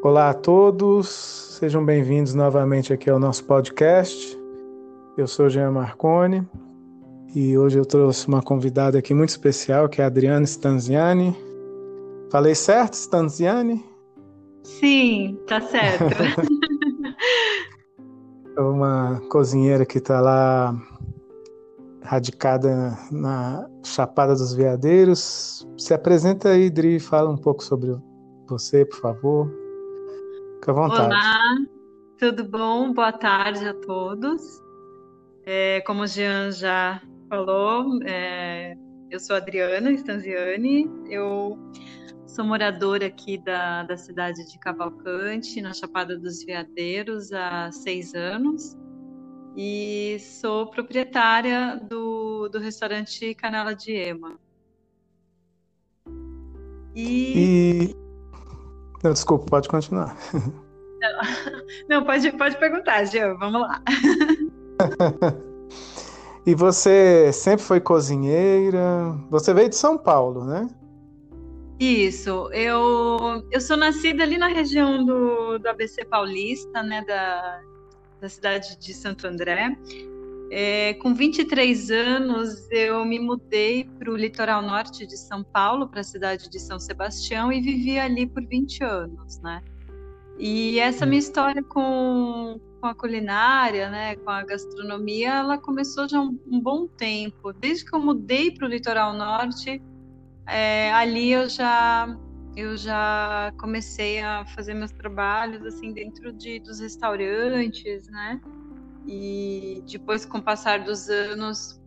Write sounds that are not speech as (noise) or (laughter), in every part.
Olá a todos, sejam bem-vindos novamente aqui ao nosso podcast. Eu sou Jean Marconi e hoje eu trouxe uma convidada aqui muito especial que é a Adriana Stanziani. Falei certo, Stanziani? Sim, tá certo. (laughs) É uma cozinheira que está lá radicada na Chapada dos Veadeiros. Se apresenta aí, Dri, fala um pouco sobre você, por favor. Fica à vontade. Olá, tudo bom? Boa tarde a todos. É, como o Jean já falou, é, eu sou Adriana Stanziani, eu sou moradora aqui da, da cidade de Cavalcante, na Chapada dos Veadeiros, há seis anos. E sou proprietária do, do restaurante Canela de Ema. E... e não, desculpa, pode continuar. Não, (laughs) pode, pode perguntar, Jean, vamos lá. (laughs) e você sempre foi cozinheira? Você veio de São Paulo, né? Isso, eu, eu sou nascida ali na região do, do ABC Paulista, né, da, da cidade de Santo André. É, com 23 anos, eu me mudei para o litoral norte de São Paulo, para a cidade de São Sebastião, e vivi ali por 20 anos, né? E essa minha história com, com a culinária, né, com a gastronomia, ela começou já um, um bom tempo. Desde que eu mudei para o litoral norte, é, ali eu já eu já comecei a fazer meus trabalhos assim dentro de, dos restaurantes, né? E depois, com o passar dos anos,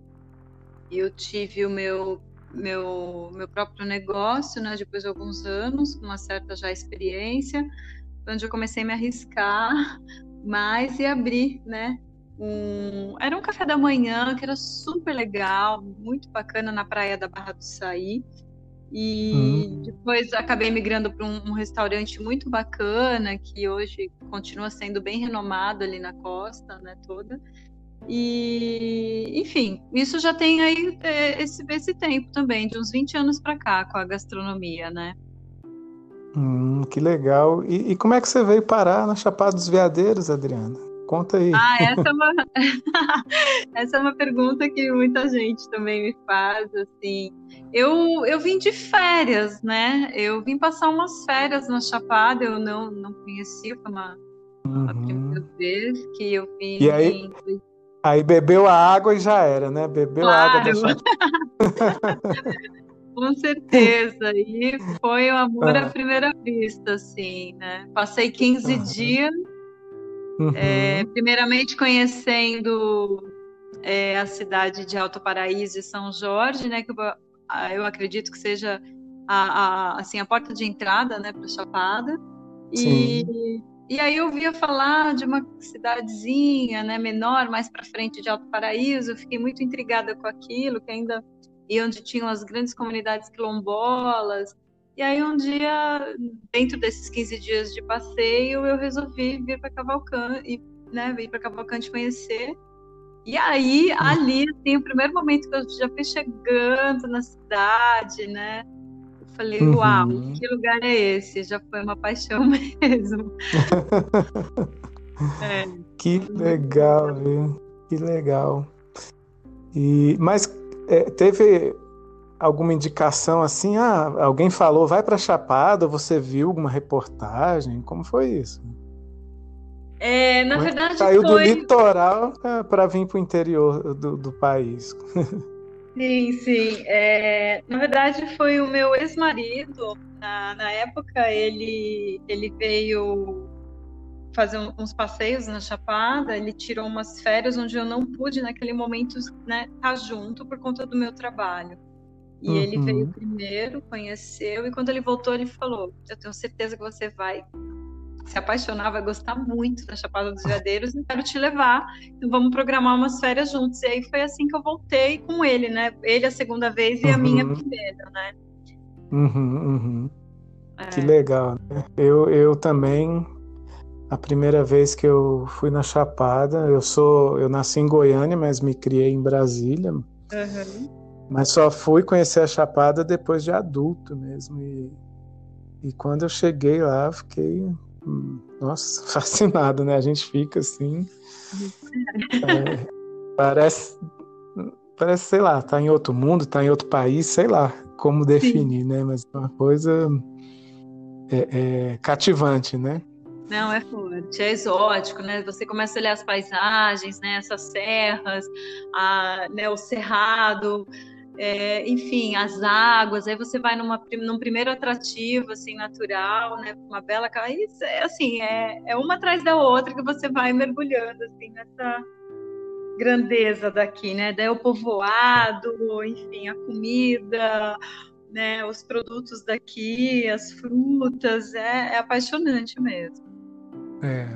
eu tive o meu meu meu próprio negócio, né? Depois de alguns anos, com uma certa já experiência, onde eu comecei a me arriscar mais e abrir, né? Um, era um café da manhã que era super legal, muito bacana na praia da Barra do Saí. E hum. depois acabei migrando para um, um, restaurante muito bacana, que hoje continua sendo bem renomado ali na costa, né, toda. E, enfim, isso já tem aí é, esse, esse tempo também, de uns 20 anos para cá, com a gastronomia, né? Hum, que legal. E, e, como é que você veio parar na Chapada dos Veadeiros, Adriana? Conta aí. Ah, essa é uma, (laughs) essa é uma pergunta que muita gente também me faz, assim. Eu, eu vim de férias, né? Eu vim passar umas férias na Chapada, eu não, não conhecia, foi uma, uhum. a primeira vez que eu vim. E aí, aí bebeu a água e já era, né? Bebeu claro. a água da Chapada. (laughs) Com certeza, e foi o amor à primeira vista, assim, né? Passei 15 uhum. dias Uhum. É, primeiramente conhecendo é, a cidade de Alto Paraíso e São Jorge, né, que eu, eu acredito que seja a, a, assim, a porta de entrada né, para Chapada. E, e aí eu ouvia falar de uma cidadezinha né, menor, mais para frente de Alto Paraíso, eu fiquei muito intrigada com aquilo, que ainda e onde tinham as grandes comunidades quilombolas, e aí um dia, dentro desses 15 dias de passeio, eu resolvi vir para Cavalcante, né, vir para Cavalcante conhecer. E aí, ali, assim, o primeiro momento que eu já fui chegando na cidade, né, eu falei, uhum. uau, que lugar é esse? Já foi uma paixão (laughs) mesmo. (laughs) é. Que legal, viu? Que legal. E, mas é, teve alguma indicação assim? Ah, alguém falou, vai para Chapada, você viu alguma reportagem? Como foi isso? É, na Como verdade, saiu foi... do litoral para vir para o interior do, do país. (laughs) Sim, sim. É, na verdade, foi o meu ex-marido. Na, na época, ele, ele veio fazer uns passeios na Chapada. Ele tirou umas férias onde eu não pude, naquele momento, né, estar tá junto por conta do meu trabalho. E uhum. ele veio primeiro, conheceu, e quando ele voltou, ele falou: Eu tenho certeza que você vai se apaixonar, vai gostar muito da Chapada dos Veadeiros e quero te levar. Então vamos programar umas férias juntos. E aí foi assim que eu voltei com ele, né? Ele a segunda vez e uhum. a minha uhum. primeira, né? Uhum, uhum. É. Que legal. Né? Eu, eu também, a primeira vez que eu fui na Chapada, eu sou, eu nasci em Goiânia, mas me criei em Brasília. Uhum. Mas só fui conhecer a Chapada depois de adulto mesmo. E, e quando eu cheguei lá, fiquei nossa, (laughs) fascinado, né? A gente fica assim. É, parece, parece, sei lá, tá em outro mundo, tá em outro país, sei lá como definir, Sim. né? Mas é uma coisa é, é, cativante, né? Não, é forte, é exótico, né? Você começa a olhar as paisagens, né? Essas serras, a, né? o cerrado, é, enfim, as águas. Aí você vai numa, num primeiro atrativo, assim, natural, né? Uma bela... É assim, é, é uma atrás da outra que você vai mergulhando, assim, nessa grandeza daqui, né? Daí o povoado, enfim, a comida, né? Os produtos daqui, as frutas, é, é apaixonante mesmo. É.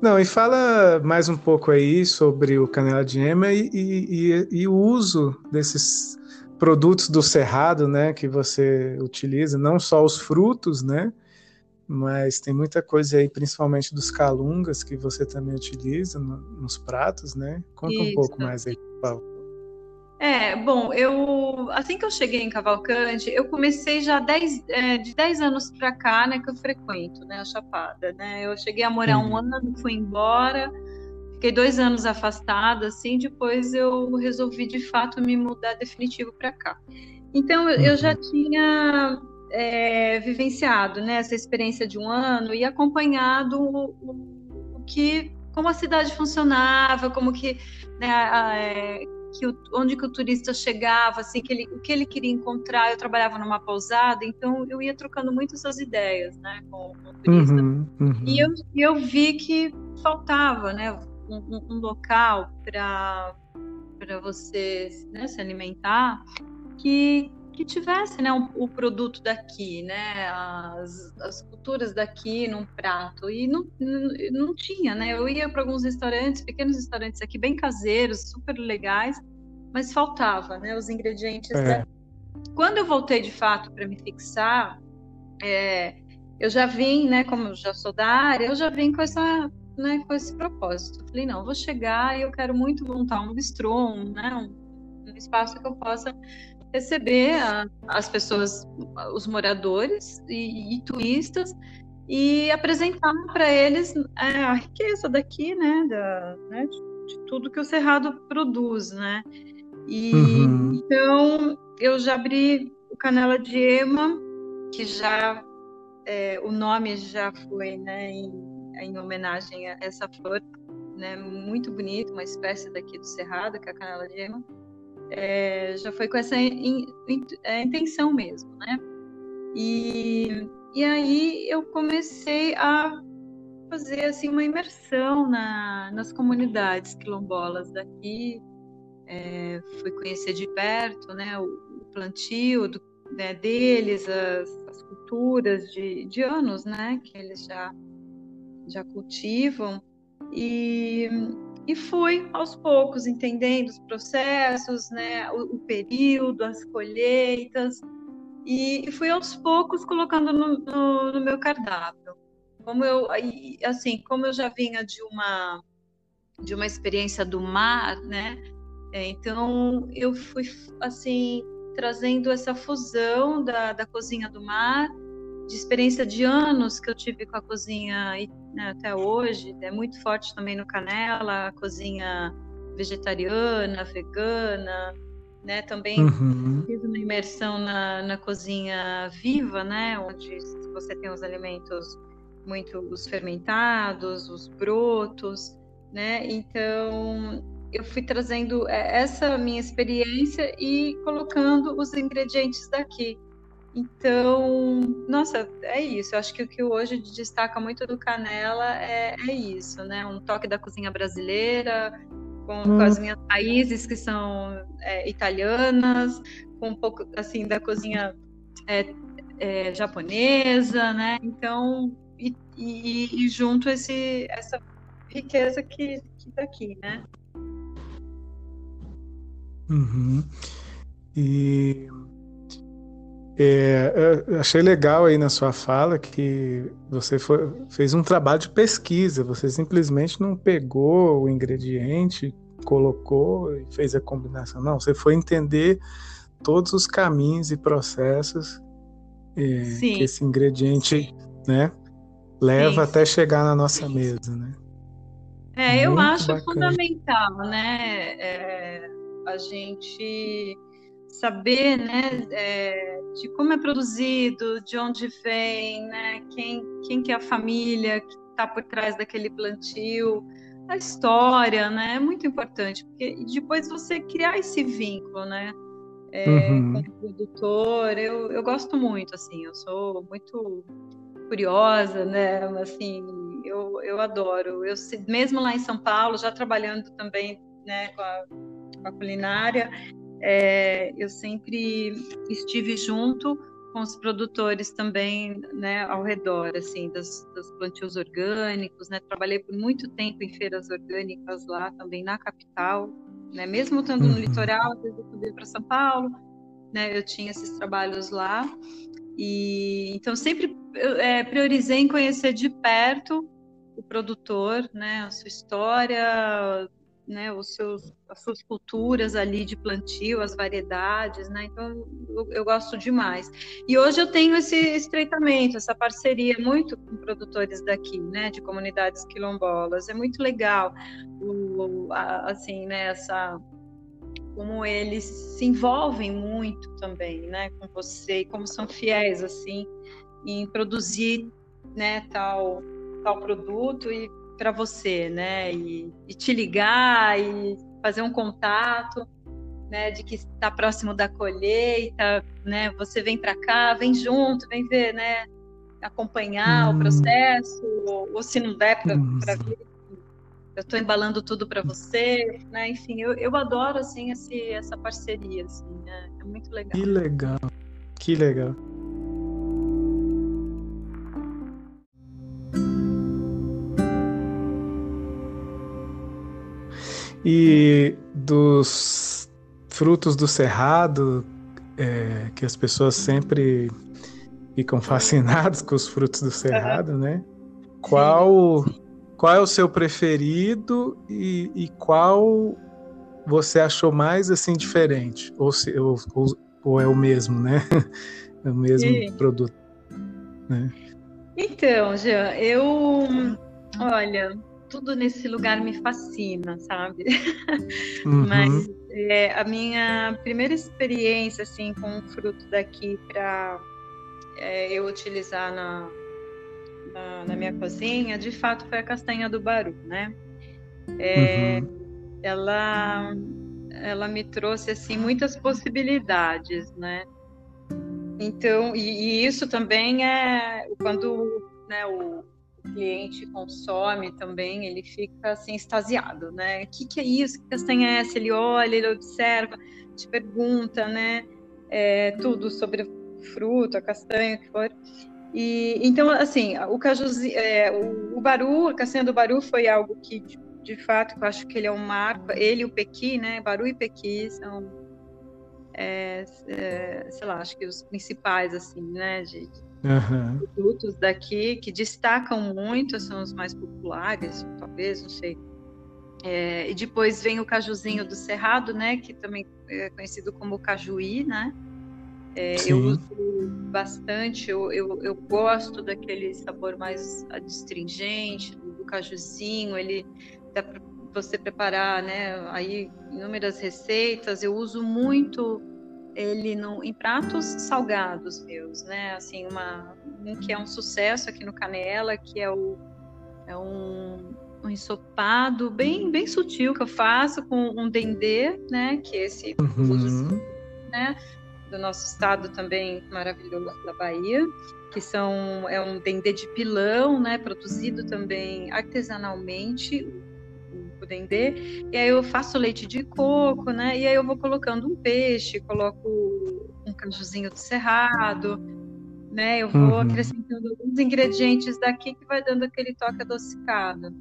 Não, e fala mais um pouco aí sobre o canela de ema e, e, e, o uso desses produtos do cerrado, né, que você utiliza, não só os frutos, né, mas tem muita coisa aí, principalmente dos calungas, que você também utiliza no, nos pratos, né? Conta Isso. um pouco mais aí, Paulo. É, bom, eu assim que eu cheguei em Cavalcante, eu comecei já dez, é, de 10 anos para cá, né, que eu frequento, né, a Chapada, né? Eu cheguei a morar uhum. um ano, fui embora, fiquei dois anos afastada, assim, depois eu resolvi de fato me mudar definitivo para cá. Então uhum. eu já uhum. tinha é, vivenciado, né, essa experiência de um ano e acompanhado o, o, o que como a cidade funcionava, como que né, a, é, que o, onde que o turista chegava, assim, que ele, o que ele queria encontrar. Eu trabalhava numa pousada, então eu ia trocando muito essas ideias, né, com, com o turista. Uhum, uhum. E eu, eu vi que faltava, né, um, um local para para você né, se alimentar que que tivesse né, um, o produto daqui, né, as, as culturas daqui num prato. E não, não, não tinha, né? Eu ia para alguns restaurantes, pequenos restaurantes aqui, bem caseiros, super legais, mas faltava né, os ingredientes. É. Quando eu voltei de fato para me fixar, é, eu já vim, né, como eu já sou da área, eu já vim com essa né, com esse propósito. Eu falei, não, vou chegar e eu quero muito montar um bistrô, um, né, um, um espaço que eu possa receber a, as pessoas, os moradores e, e turistas e apresentar para eles é, a riqueza daqui, né, da, né de, de, tudo que o Cerrado produz, né. E uhum. então eu já abri o Canela de Ema, que já é, o nome já foi, né, em, em homenagem a essa flor, né, muito bonita, uma espécie daqui do Cerrado, que é a Canela de Ema é, já foi com essa in, in, é, intenção mesmo, né? E, e aí eu comecei a fazer assim uma imersão na, nas comunidades quilombolas daqui, é, fui conhecer de perto, né, o, o plantio do, né, deles, as, as, culturas de, de anos, né, que eles já já cultivam e e fui aos poucos entendendo os processos, né, o, o período, as colheitas, e, e, fui aos poucos colocando no, no, no, meu cardápio. Como eu, assim, como eu já vinha de uma de uma experiência do mar, né? É, então eu fui assim trazendo essa fusão da, da cozinha do mar de experiência de anos que eu tive com a cozinha né, até hoje, é muito forte também no Canela, a cozinha vegetariana, vegana, né? Também uhum. fiz uma imersão na, na cozinha viva, né? Onde você tem os alimentos muito os fermentados, os brotos, né? Então eu fui trazendo é, essa minha experiência e colocando os ingredientes daqui. Então, nossa, é isso. Eu acho que o que hoje destaca muito do Canela é, é isso, né? Um toque da cozinha brasileira, com, hum. com as minhas raízes que são é, italianas, com um pouco assim da cozinha é, é, japonesa, né? Então, e, e, e, junto esse, essa riqueza que, que tá aqui, né? Uhum. E é, achei legal aí na sua fala que você foi, fez um trabalho de pesquisa, você simplesmente não pegou o ingrediente, colocou e fez a combinação. Não, você foi entender todos os caminhos e processos é, que esse ingrediente né, leva sim, até chegar na nossa mesa, né? É, eu acho bacana. fundamental, né? É, a gente saber, né, é, de como é produzido, de onde vem, né, quem, quem que é a família que está por trás daquele plantio, a história, né, é muito importante, porque depois você criar esse vínculo, né, é, uhum. com o produtor, eu, eu gosto muito, assim, eu sou muito curiosa, né, assim, eu, eu adoro, eu mesmo lá em São Paulo, já trabalhando também, né, com a, com a culinária, é, eu sempre estive junto com os produtores também, né, ao redor, assim, das, das plantios orgânicos, né, trabalhei por muito tempo em feiras orgânicas lá também na capital, né, mesmo estando no uhum. litoral, às vezes eu fui para São Paulo, né, eu tinha esses trabalhos lá, e então sempre é, priorizei em conhecer de perto o produtor, né, a sua história, né, os seus, as suas culturas ali de plantio, as variedades, né? Então eu, eu, gosto demais. E hoje eu tenho esse estreitamento, essa parceria muito com produtores daqui, né, de comunidades quilombolas. É muito legal, o, a, assim, né, essa como eles se envolvem muito também, né, com você e como são fiéis assim em produzir, né, tal tal produto e para você, né? E, e, te ligar e fazer um contato, né? De que está próximo da colheita, né? Você vem para cá, vem junto, vem ver, né? Acompanhar hum. o processo, ou, ou, se não der para hum. vir, eu estou embalando tudo para você, né? Enfim, eu, eu adoro assim esse, essa parceria, assim, né? É muito legal. Que legal, que legal. E dos frutos do cerrado, é, que as pessoas sempre ficam fascinadas com os frutos do cerrado, né? Qual, qual é o seu preferido e, e qual você achou mais assim diferente? Ou, se, ou, ou, ou é o mesmo, né? (laughs) É o mesmo Sim. produto. Né? Então, Jean, eu olha, tudo nesse lugar me fascina, sabe? Uhum. (laughs) Mas é, a minha primeira experiência assim com o fruto daqui para é, eu utilizar na, na, na, minha cozinha, de fato foi a castanha do baru, né? É, uhum. Ela ela me trouxe assim muitas possibilidades, né? Então, e, e isso também é quando né, o, cliente consome também, ele fica assim extasiado, né? O que, que é isso? Que castanha é essa? Ele olha, ele observa, te pergunta, né? É, tudo sobre fruto, a castanha, o que for. E então, assim, o cajuzinho, é, o, o baru, a castanha do baru foi algo que, de, de, fato, eu acho que ele é um marco. Ele o pequi, né? Baru e pequi são, é, é, sei lá, acho que os principais, assim, né? De, de uhum. produtos daqui que destacam muito, são os mais populares, talvez, não sei. É, e depois vem o cajuzinho do Cerrado, né, que também é conhecido como cajuí, né? É, eu uso bastante, eu, eu, eu, gosto daquele sabor mais adstringente do, do cajuzinho, ele dá para você preparar, né? Aí inúmeras receitas, eu uso muito ele no, em pratos salgados meus, né? Assim, uma, um que é um sucesso aqui no Canela, que é, o, é um, um ensopado bem, bem sutil que eu faço com um dendê, né? Que é esse uhum. né? Do nosso estado também maravilhoso da Bahia, que são é um dendê de pilão, né? Produzido também artesanalmente dendê, e aí eu faço leite de coco, né? E aí eu vou colocando um peixe, coloco um cajuzinho de cerrado, né? Eu vou uhum. acrescentando alguns ingredientes daqui que vai dando aquele toque adocicado.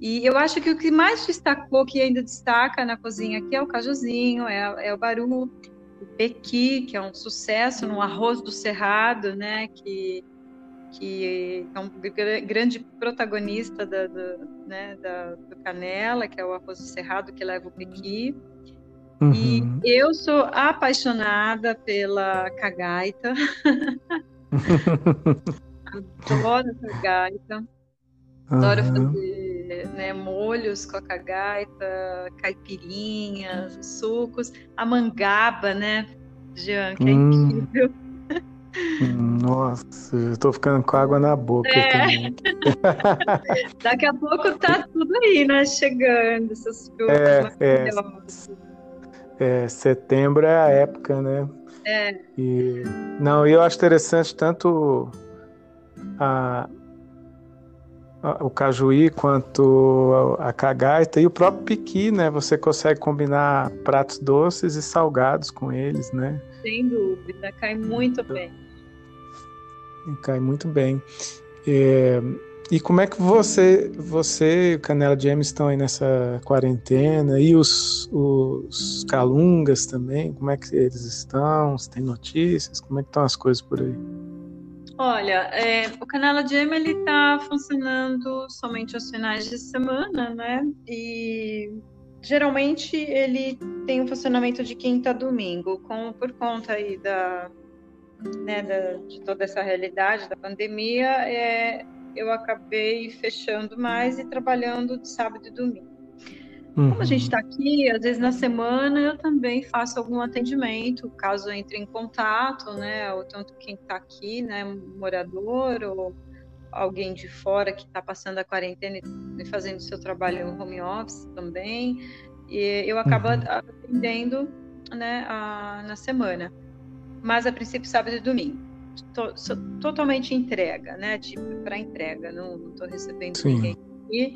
E eu acho que o que mais destacou, que ainda destaca na cozinha aqui, é o cajuzinho, é, é o baru, o pequi, que é um sucesso no arroz do cerrado, né? Que que é um grande protagonista da, do, né, da, do Canela, que é o arroz cerrado que leva o pequi. Uhum. E eu sou apaixonada pela cagaita. (laughs) Adoro cagaita. Adoro uhum. fazer né, molhos com a cagaita, caipirinhas, sucos. A mangaba, né, Jean, que é hum. incrível. Nossa, eu tô ficando com água na boca é. também. (laughs) Daqui a pouco tá tudo aí, né? Chegando, essas coisas. É, é, é, setembro é a época, né? É. E, não, eu acho interessante tanto a, a, o cajuí quanto a, a cagaita e o próprio piqui, né? Você consegue combinar pratos doces e salgados com eles, né? Sem dúvida, cai muito bem. Cai muito bem. É, e como é que você, você e o Canela James estão aí nessa quarentena? E os, os Calungas também? Como é que eles estão? Se tem notícias? Como é que estão as coisas por aí? Olha, é, o Canela Jam ele está funcionando somente aos finais de semana, né? E geralmente ele tem um funcionamento de quinta a domingo, com, por conta aí da, né, da, de toda essa realidade da pandemia, é, eu acabei fechando mais e trabalhando de sábado e domingo. Uhum. Como a gente está uhum. aqui, às vezes na semana eu também faço algum atendimento, caso entre em contato, né? Ou tanto quem está aqui, né, morador ou alguém de fora que está passando a quarentena e fazendo seu trabalho no home office também. E eu acabo uhum. atendendo, né, a, na semana. Mas a princípio sábado e domingo sou totalmente entrega, né? Tipo, para entrega, não estou recebendo Sim. ninguém. E,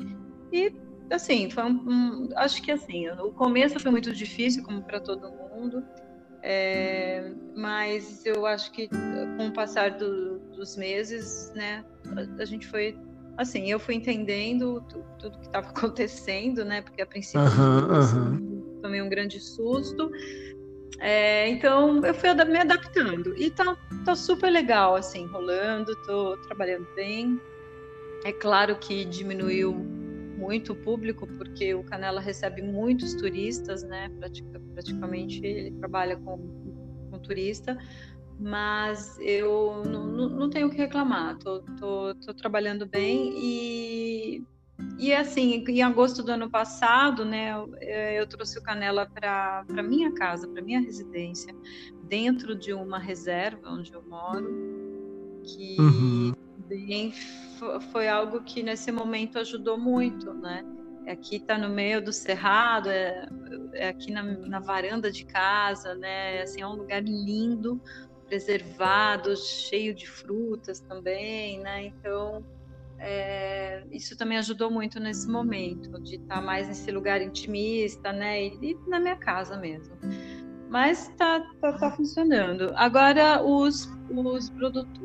e assim, foi um, um, acho que assim, o começo foi muito difícil, como para todo mundo, é, mas eu acho que com o passar do, dos meses, né, a, a, gente foi assim, eu fui entendendo tudo, tudo que estava (laughs) acontecendo, né, porque a princípio uhum, tomei um grande susto. É, então eu fui me adaptando e tá, tá super legal, assim, rolando, tô trabalhando bem. É claro que diminuiu muito o público, porque o Canela recebe muitos turistas, né? praticamente ele trabalha com, com turista, mas eu não tenho o que reclamar, tô, tô, tô trabalhando bem e e assim, em agosto do ano passado, né, eu, é, eu trouxe o Canela para minha casa, para minha residência, dentro de uma reserva onde eu moro, que uhum. bem, foi algo que nesse momento ajudou muito, né? Aqui está no meio do cerrado, é, é aqui na, na, varanda de casa, né? Assim, é um lugar lindo, preservado, cheio de frutas também, né? Então é, isso também ajudou muito nesse momento, de estar tá mais nesse lugar intimista, né? E, e na minha casa mesmo. Mas tá, tá, tá funcionando. Agora, os, os produtos,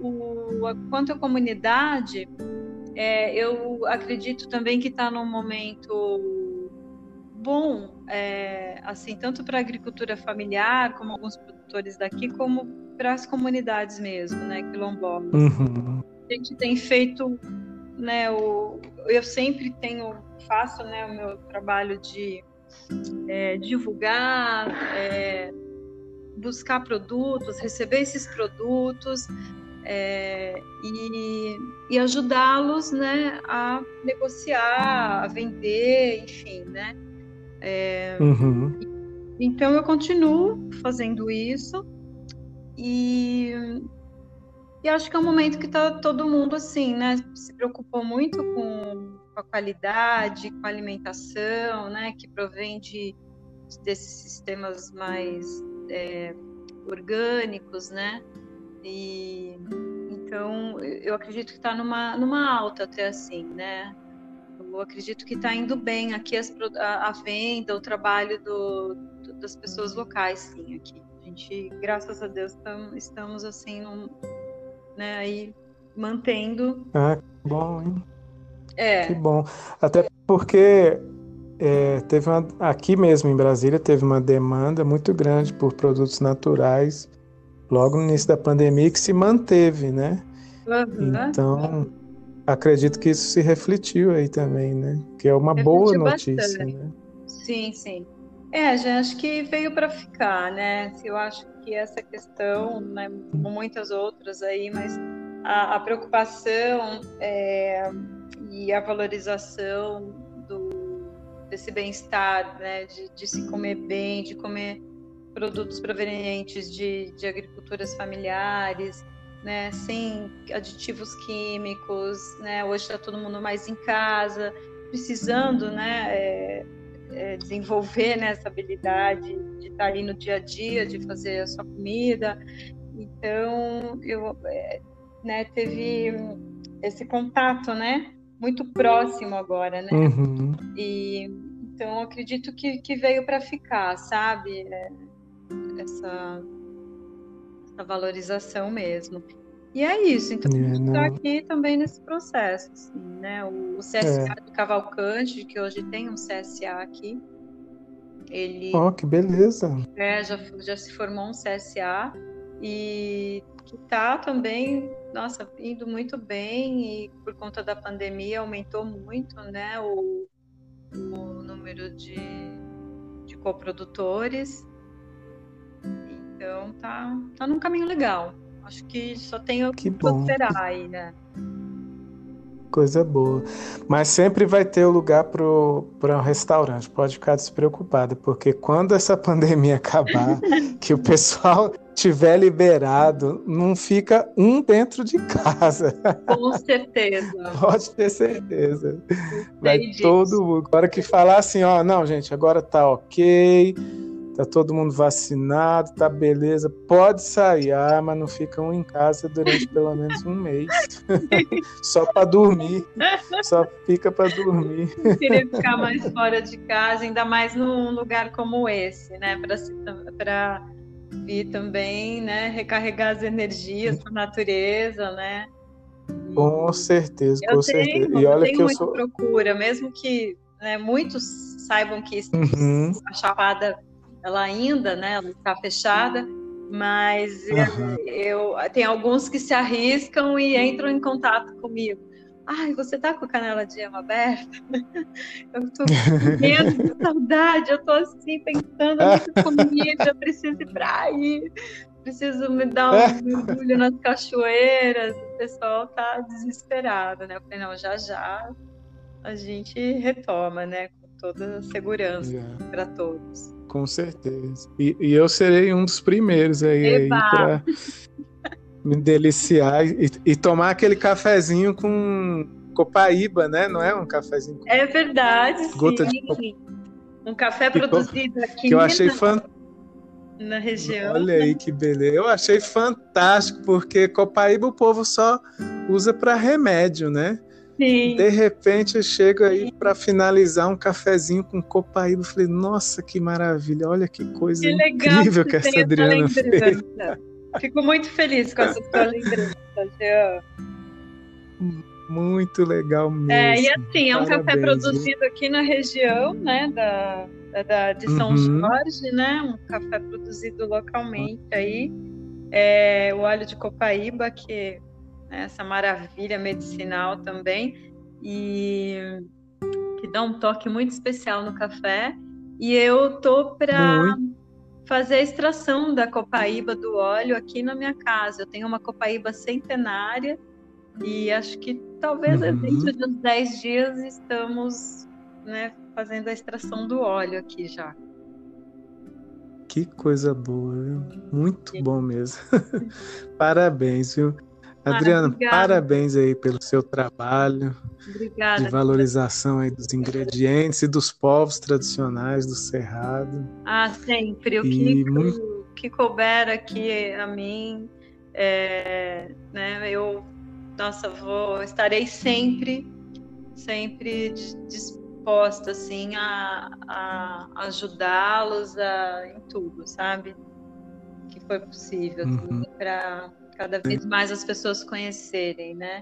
quanto à comunidade, é, eu acredito também que está num momento bom, é, assim, tanto para a agricultura familiar, como alguns produtores daqui, como para as comunidades mesmo, né, quilombolas. Uhum. A gente tem feito né, o, eu sempre tenho, faço né, o meu trabalho de é, divulgar, é, buscar produtos, receber esses produtos é, e, e ajudá-los né, a negociar, a vender, enfim, né? É, uhum. Então eu continuo fazendo isso e e acho que é um momento que está todo mundo assim, né? Se preocupou muito com, com a qualidade, com a alimentação, né? Que provém de, desses sistemas mais é, orgânicos, né? E então eu acredito que está numa, numa alta até assim, né? Eu acredito que está indo bem aqui as, a, a, venda, o trabalho do, do, das pessoas locais, sim, aqui. A gente, graças a Deus, tam, estamos assim num, né? Aí mantendo. Ah, que bom, hein? É. Que bom. Até porque é, teve uma, aqui mesmo em Brasília teve uma demanda muito grande por produtos naturais logo no início da pandemia que se manteve, né? Uhum. Então acredito que isso se refletiu aí também, né? Que é uma refletiu boa notícia, bastante. né? Sim, sim. É, já acho que veio para ficar, né? Eu acho que essa questão, né, como muitas outras aí, mas a, a preocupação é, e a valorização do, desse bem-estar, né, de, de, se comer bem, de comer produtos provenientes de, de agriculturas familiares, né, sem aditivos químicos, né, hoje está todo mundo mais em casa, precisando, né, é, é, desenvolver né, essa habilidade estar ali no dia a dia, de fazer a sua comida. Então, eu é, né, teve esse contato, né, muito próximo agora, né? Uhum. E então acredito que, que veio para ficar, sabe? É, essa, essa valorização mesmo. E é isso, então é, a gente está aqui também nesse processo, assim, né? O, o CSA é. de Cavalcante, que hoje tem um CSA aqui, ele... Oh, que beleza! É, já, já se formou um CSA e que está também, nossa, indo muito bem e por conta da pandemia aumentou muito, né, o, o número de, de coprodutores. Então tá, tá num caminho legal. Acho que só tem o que prosperar aí, né? Coisa boa. Mas sempre vai ter o lugar para um restaurante, pode ficar despreocupada, porque quando essa (laughs) pandemia acabar, que o pessoal tiver liberado, não fica um dentro de casa. (laughs) Com certeza. Pode ter certeza. Vai todo mundo. Agora que falar assim, ó, não, gente, agora tá ok tá todo mundo vacinado, tá beleza, pode sair, ah, mas não fica um em casa durante pelo menos um mês. (laughs) só para dormir, só fica para dormir. Queria ficar mais fora de casa, ainda mais num lugar como esse, né, para vir também, né, recarregar as energias da natureza, né. Com certeza, eu com tenho, certeza. E olha que eu sou procura, mesmo que né, muitos saibam que uhum. a chapada ela ainda, né, está fechada, mas uhum. eu, tem alguns que se arriscam e entram em contato comigo. Ai, você tá com a canela de gema aberta? (laughs) Eu tô morrendo de (laughs) saudade, eu tô assim pensando na comida, preciso ir pra aí, preciso me dar um (laughs) mergulho nas cachoeiras. O pessoal tá desesperado, né? Eu falei, não, já já a gente retoma, né? Com toda a segurança yeah. para todos. Com certeza. E, e, eu serei um dos primeiros aí, aí para me deliciar e, e, tomar aquele cafezinho com copaíba, né? Não é um cafezinho? Com... É verdade, Gota sim. De... Um café produzido aqui. Que eu achei fantástico na região. Olha aí que beleza. Eu achei fantástico, porque copaíba o povo só usa para remédio, né? Sim. De repente eu chego aí para finalizar um cafezinho com copaíba. Falei, nossa, que maravilha, olha que coisa que incrível que, essa Adriana fez. Fico muito feliz com essa sua lembrança, Jean. Muito legal mesmo. É, e assim, é um Parabéns, café produzido viu? aqui na região, né, da, da de São uhum. Jorge, né, um café produzido localmente aí. É, o óleo de copaíba, que né, essa maravilha medicinal também, e que dá um toque muito especial no café. E eu tô para fazer a extração da copaíba do óleo aqui na minha casa. Eu tenho uma copaíba centenária e acho que talvez uhum. dentro de uns 10 dias estamos né, fazendo a extração do óleo aqui já. Que coisa boa, viu? muito bom mesmo. (laughs) Parabéns, viu? Adriana, ah, parabéns aí pelo seu trabalho obrigada, de valorização aí dos ingredientes e dos povos tradicionais do Cerrado. Ah, sempre. O que, muito... que couber aqui a mim, é, né, eu, nossa, vou, estarei sempre, sempre disposta, assim, a, a ajudá-los em tudo, sabe? Que foi possível, uhum. para cada vez mais as pessoas conhecerem, né?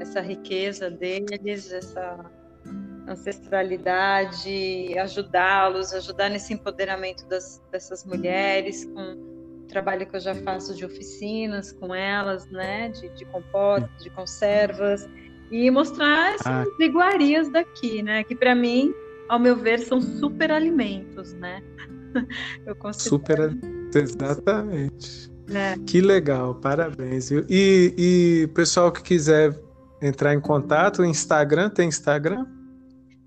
Essa riqueza deles, essa ancestralidade, ajudá-los, ajudar nesse empoderamento das, dessas mulheres, com o trabalho que eu já faço de oficinas com elas, né? De, de compostos, de conservas, e mostrar essas ah. iguarias daqui, né? Que para mim, ao meu ver, são super alimentos, né? (laughs) Eu considero... Super, exatamente. É. Que legal, parabéns. E, e pessoal que quiser entrar em contato, o Instagram, tem Instagram?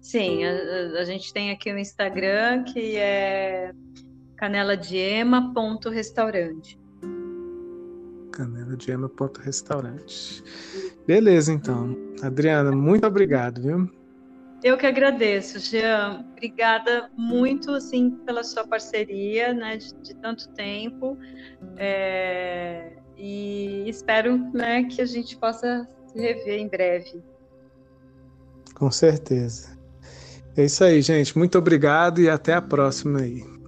Sim, a, a gente tem aqui o Instagram que é caneladiema.restaurante. Caneladiema.restaurante. Beleza, então. Adriana, muito obrigado, viu? Eu que agradeço, Jean. Obrigada muito assim pela sua parceria, né, de, de tanto tempo. É, e espero, né, que a gente possa se rever em breve. Com certeza. É isso aí, gente. Muito obrigado e até a próxima aí.